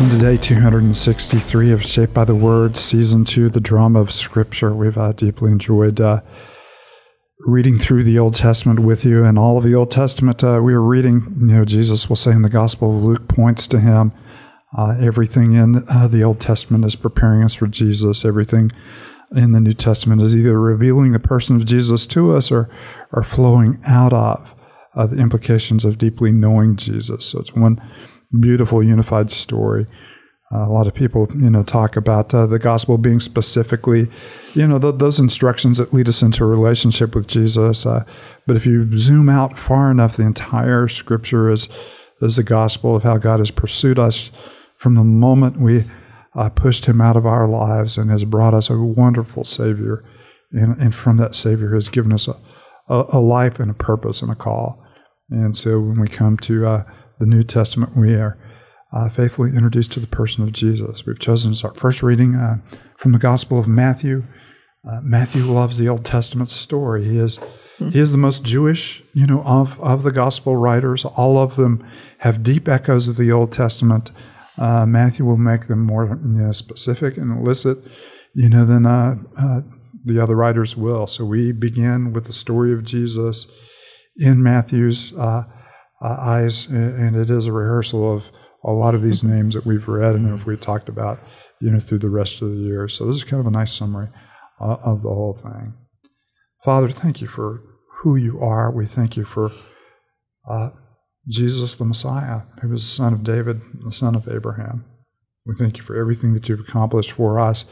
Welcome to day 263 of Shaped by the Word, Season 2, the drama of Scripture. We've uh, deeply enjoyed uh, reading through the Old Testament with you. And all of the Old Testament, uh, we are reading, you know, Jesus will say in the Gospel of Luke points to him. Uh, everything in uh, the Old Testament is preparing us for Jesus. Everything in the New Testament is either revealing the person of Jesus to us or, or flowing out of uh, the implications of deeply knowing Jesus. So it's one beautiful unified story. Uh, a lot of people, you know, talk about uh, the gospel being specifically, you know, th- those instructions that lead us into a relationship with Jesus. Uh, but if you zoom out far enough, the entire Scripture is is the gospel of how God has pursued us from the moment we uh, pushed Him out of our lives and has brought us a wonderful Savior, and, and from that Savior has given us a, a, a, life and a purpose and a call. And so when we come to uh, the New Testament, we are uh, faithfully introduced to the person of Jesus. We've chosen as our first reading uh, from the Gospel of Matthew. Uh, Matthew loves the Old Testament story. He is he is the most Jewish, you know, of of the Gospel writers. All of them have deep echoes of the Old Testament. Uh, Matthew will make them more you know, specific and illicit, you know, than uh, uh, the other writers will. So we begin with the story of Jesus in Matthew's eyes, and it is a rehearsal of a lot of these names that we've read and if we talked about, you know, through the rest of the year. So this is kind of a nice summary uh, of the whole thing. Father, thank you for who you are. We thank you for uh, Jesus, the Messiah, who was the son of David, the son of Abraham. We thank you for everything that you've accomplished for us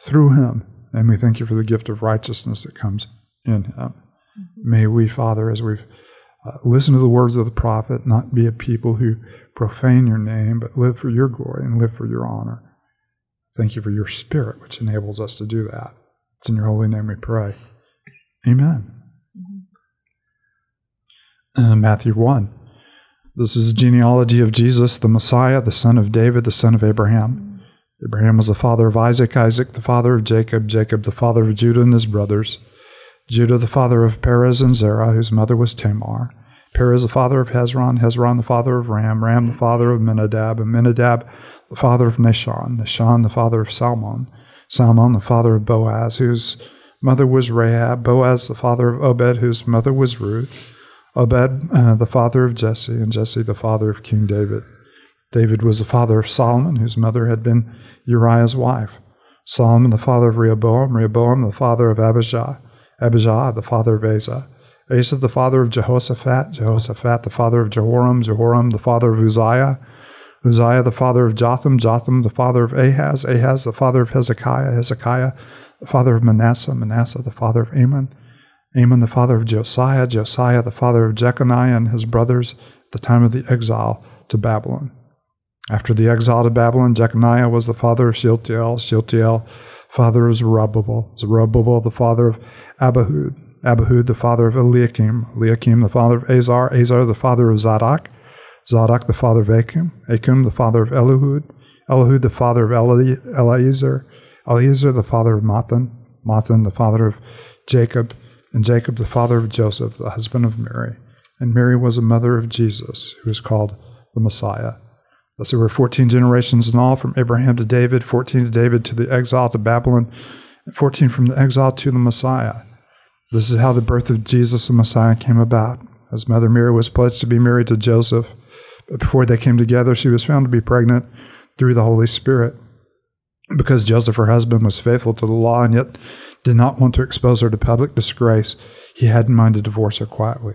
through him, and we thank you for the gift of righteousness that comes in him. Mm-hmm. May we, Father, as we've uh, listened to the words of the prophet, not be a people who profane your name, but live for your glory and live for your honor. Thank you for your spirit, which enables us to do that. It's in your holy name we pray. Amen. Mm-hmm. Uh, Matthew 1. This is the genealogy of Jesus, the Messiah, the son of David, the son of Abraham. Abraham was the father of Isaac, Isaac the father of Jacob, Jacob the father of Judah and his brothers, Judah the father of Perez and Zerah, whose mother was Tamar. Perez the father of Hezron, Hezron the father of Ram, Ram the father of Minadab, and Minadab the father of Nahshon, Nahshon the father of Salmon, Salmon the father of Boaz, whose mother was Rahab, Boaz the father of Obed, whose mother was Ruth, Obed uh, the father of Jesse, and Jesse the father of King David. David was the father of Solomon, whose mother had been Uriah's wife. Solomon the father of Rehoboam, Rehoboam the father of Abijah, Abijah the father of Asa, Asa the father of Jehoshaphat, Jehoshaphat the father of Jehoram, Jehoram the father of Uzziah, Uzziah the father of Jotham, Jotham the father of Ahaz, Ahaz the father of Hezekiah, Hezekiah the father of Manasseh, Manasseh the father of Amon, Amon the father of Josiah, Josiah the father of Jeconiah and his brothers at the time of the exile to Babylon. After the exile to Babylon, Jeconiah was the father of Shealtiel, Shealtiel father of Zerubbabel, Zerubbabel the father of Abihud, Abihud the father of Eliakim, Eliakim the father of Azor, Azor the father of Zadok, Zadok the father of Achim, Achim the father of Elihud, Elihud the father of Eli, Eliezer, Eliezer the father of Matthan, Matthan the father of Jacob, and Jacob the father of Joseph, the husband of Mary. And Mary was a mother of Jesus, who is called the Messiah. Thus there were 14 generations in all, from Abraham to David, 14 to David to the exile to Babylon, and 14 from the exile to the Messiah. This is how the birth of Jesus the Messiah came about. His mother Mary was pledged to be married to Joseph, but before they came together, she was found to be pregnant through the Holy Spirit. Because Joseph, her husband, was faithful to the law and yet did not want to expose her to public disgrace, he had in mind to divorce her quietly.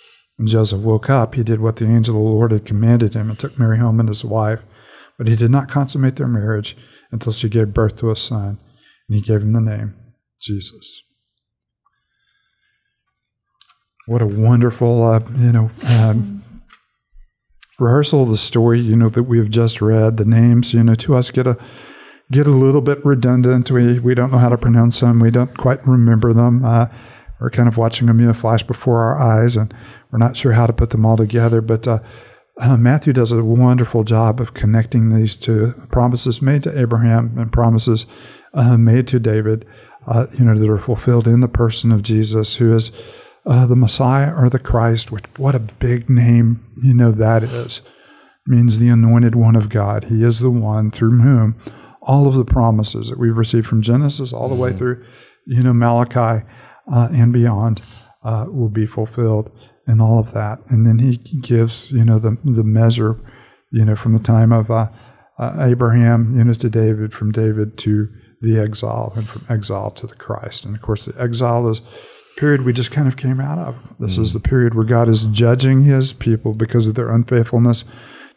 When Joseph woke up, he did what the angel of the Lord had commanded him and took Mary home and his wife. But he did not consummate their marriage until she gave birth to a son, and he gave him the name Jesus what a wonderful, uh, you know, um, rehearsal of the story, you know, that we have just read. The names, you know, to us get a get a little bit redundant. We we don't know how to pronounce them. We don't quite remember them. Uh, we're kind of watching them you know, flash before our eyes, and we're not sure how to put them all together. But uh, uh, Matthew does a wonderful job of connecting these two promises made to Abraham and promises uh, made to David. Uh, you know that are fulfilled in the person of Jesus, who is uh, the Messiah or the Christ. Which what a big name you know that is. means the anointed one of God. He is the one through whom all of the promises that we've received from Genesis all the way through, you know, Malachi uh, and beyond uh, will be fulfilled and all of that. And then he gives, you know, the, the measure, you know, from the time of uh, uh, Abraham, you know, to David, from David to the exile, and from exile to the Christ. And of course, the exile is period we just kind of came out of. This is the period where God is judging his people because of their unfaithfulness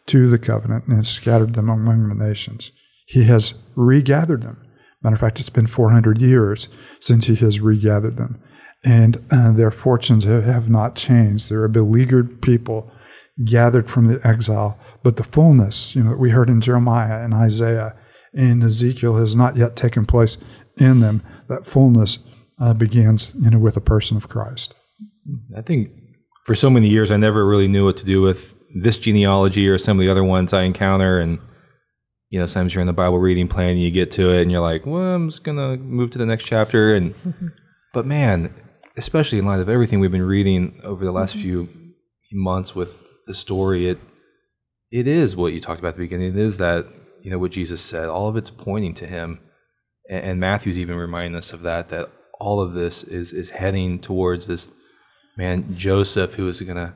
to the covenant and has scattered them among the nations. He has regathered them. Matter of fact, it's been 400 years since he has regathered them. And uh, their fortunes have, not changed. They're a beleaguered people gathered from the exile. But the fullness, you know, that we heard in Jeremiah and Isaiah and Ezekiel has not yet taken place in them. That fullness uh, begins, you know, with a person of Christ. I think for so many years, I never really knew what to do with this genealogy or some of the other ones I encounter. And, you know, sometimes you're in the Bible reading plan, and you get to it, and you're like, well, I'm just going to move to the next chapter. And, but man, especially in light of everything we've been reading over the last mm-hmm. few months with the story, it, it is what you talked about at the beginning. It is that, you know, what Jesus said. All of it's pointing to him. And, and Matthew's even reminding us of that, that all of this is, is heading towards this man, Joseph, who is going to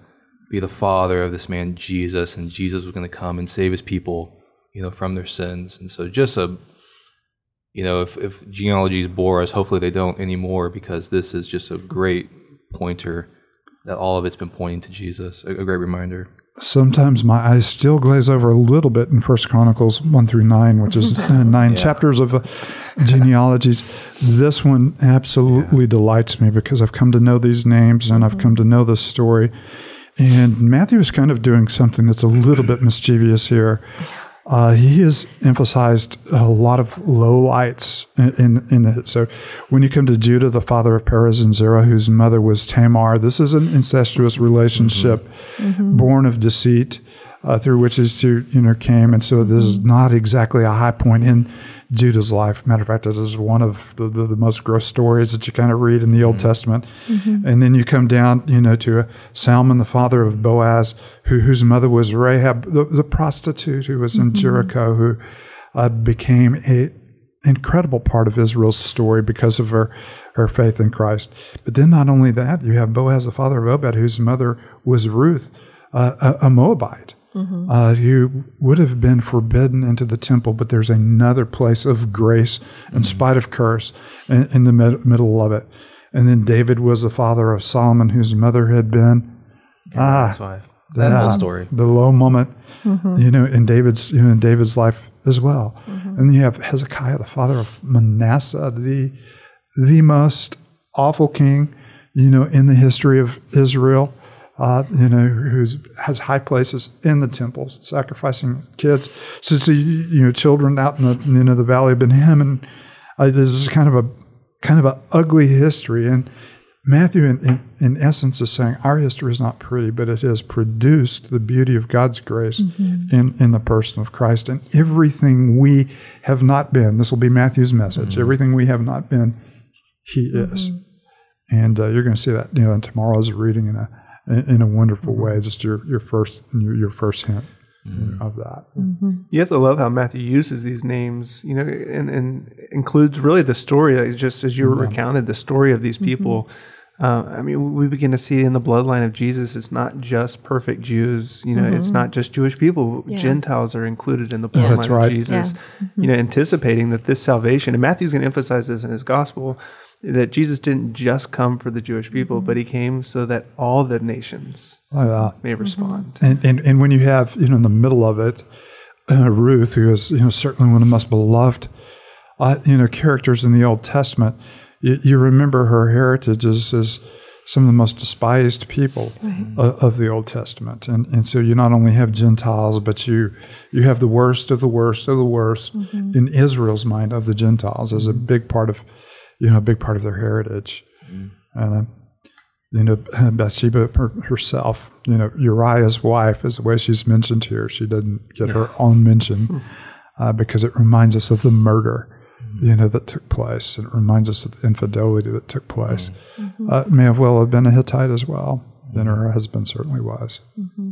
be the father of this man, Jesus, and Jesus was going to come and save his people, you know, from their sins. And so just a, you know, if, if genealogies bore us, hopefully they don't anymore because this is just a great pointer that all of it's been pointing to Jesus, a, a great reminder. Sometimes my eyes still glaze over a little bit in First Chronicles one through nine, which is nine chapters of uh, genealogies. This one absolutely delights me because I've come to know these names and I've come to know this story. And Matthew is kind of doing something that's a little bit mischievous here. Uh, he has emphasized a lot of low lights in, in, in it. So when you come to Judah, the father of Perez and Zerah, whose mother was Tamar, this is an incestuous relationship born of deceit. Uh, through which his two, you know, came, and so this is not exactly a high point in Judah's life. Matter of fact, this is one of the, the, the most gross stories that you kind of read in the Old Testament. And then you come down, you know, to Salmon, the father of Boaz, who, whose mother was Rahab, the, the prostitute who was in Jericho, who uh, became a incredible part of Israel's story because of her, her faith in Christ. But then not only that, you have Boaz, the father of Obed, whose mother was Ruth, uh, a, a Moabite. Uh, who would have been forbidden into the temple, but there's another place of grace in spite of curse in, in the mid- middle of it. And then David was the father of Solomon, whose mother had been ah, That's why. That whole story. the low moment, you know, in David's you know in David's life as well. And then you have Hezekiah, the father of Manasseh, the the most awful king, you know, in the history of Israel. Uh, you know, who has high places in the temples, sacrificing kids, so see, you know, children out in the you know the valley of Ben Hinnom, and uh, this is kind of a kind of a ugly history. And Matthew, in, in, in essence, is saying our history is not pretty, but it has produced the beauty of God's grace in, in the person of Christ. And everything we have not been, this will be Matthew's message, everything we have not been, he is. And uh, you're going to see that you know in tomorrow's reading in a in a wonderful mm-hmm. way. Just your your first your, your first hint mm-hmm. of that. Mm-hmm. You have to love how Matthew uses these names, you know, and, and includes really the story, like just as you recounted the story of these people. Uh, I mean, we begin to see in the bloodline of Jesus, it's not just perfect Jews, you know, it's not just Jewish people. Gentiles are included in the bloodline That's right. of Jesus, you know, anticipating that this salvation, and Matthew's going to emphasize this in his gospel, that Jesus didn't just come for the Jewish people, but he came so that all the nations Uh, may respond. And, and and when you have you know in the middle of it, uh, Ruth, who is you know certainly one of the most beloved, uh, you know characters in the Old Testament, you, you remember her heritage as, is some of the most despised people of, of the Old Testament. And, and so you not only have Gentiles, but you, you have the worst of the worst of the worst in Israel's mind of the Gentiles as a big part of, you know, a big part of their heritage. And, uh, you know, Bathsheba herself, you know, Uriah's wife is the way she's mentioned here. She didn't get her own mention uh, because it reminds us of the murder you know, that took place. And it reminds us of the infidelity that took place. Mm-hmm. Uh, may have well have been a Hittite as well. Then her husband certainly was. Mm-hmm.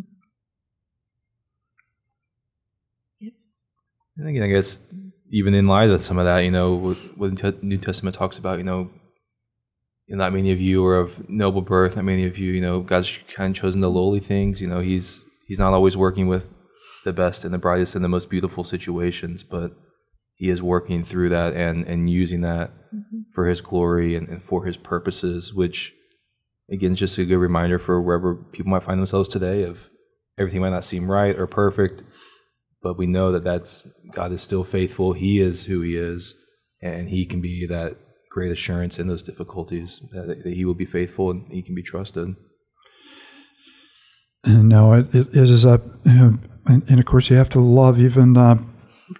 I think, I guess, even in light of some of that, you know, what, New Testament talks about, you know, not many of you are of noble birth. Not many of you, you know, God's kind of chosen the lowly things. You know, He's He's not always working with the best and the brightest and the most beautiful situations, but He is working through that and and using that Mm-hmm. for His glory and, and for His purposes. Which, again, is just a good reminder for wherever people might find themselves today. Of everything might not seem right or perfect, but we know that that's God is still faithful. He is who He is, and He can be that great assurance in those difficulties that, that He will be faithful and He can be trusted. And no, it, it is a, and, and of course you have to love even uh,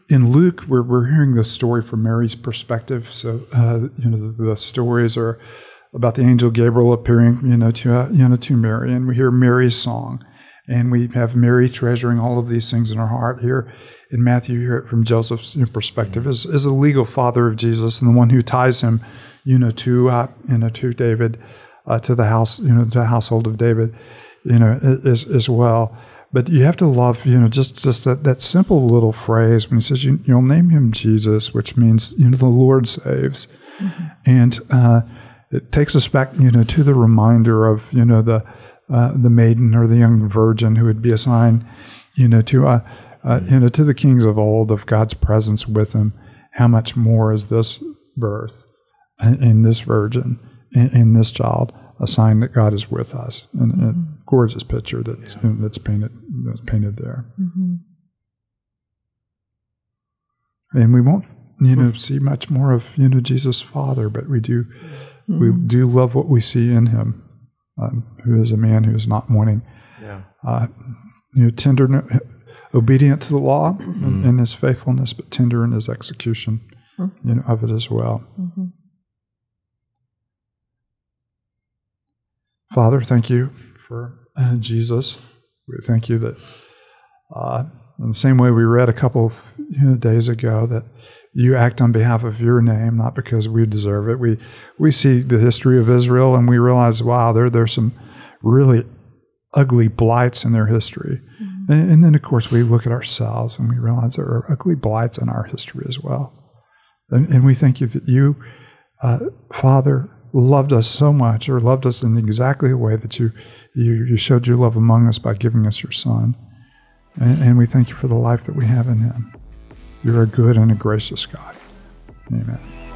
in Luke. We're we're hearing the story from Mary's perspective. So uh, you know the, the stories are about the angel Gabriel appearing, you know, to uh, you know to Mary, and we hear Mary's song, and we have Mary treasuring all of these things in her heart. Here in Matthew, you hear it from Joseph's perspective as as the legal father of Jesus and the one who ties him, you know, to uh, you know to David, uh, to the house, you know, the household of David, you know, as as well. But you have to love, you know, just just that, that simple little phrase when he says, you, "You'll name him Jesus," which means you know the Lord saves, and uh, it takes us back, you know, to the reminder of you know the uh, the maiden or the young virgin who would be a sign, you know, to uh, uh, you know to the kings of old of God's presence with them. How much more is this birth and, in this virgin, and, in, this child, a sign that God is with us? And, and a gorgeous picture that's that's painted that's painted there. Mm-hmm. And we won't, you know, see much more of you know Jesus' Father, but we do we do love what we see in him, um, who is a man who is not wanting, Yeah. uh, you know, tender, obedient to the law in, in his faithfulness, but tender in his execution, you know, of it as well. Mm-hmm. Father, thank you for uh, Jesus. We thank you that, uh, in the same way we read a couple of you know, days ago, that you act on behalf of your name, not because we deserve it. We we see the history of Israel and we realize, wow, there there's some really ugly blights in their history. And, and then, of course, we look at ourselves and we realize there are ugly blights in our history as well. And, and we thank you that you, uh, Father, loved us so much, or loved us in exactly the way that you you, you showed your love among us by giving us your Son. And, and we thank you for the life that we have in Him. You're a good and a gracious God. Amen.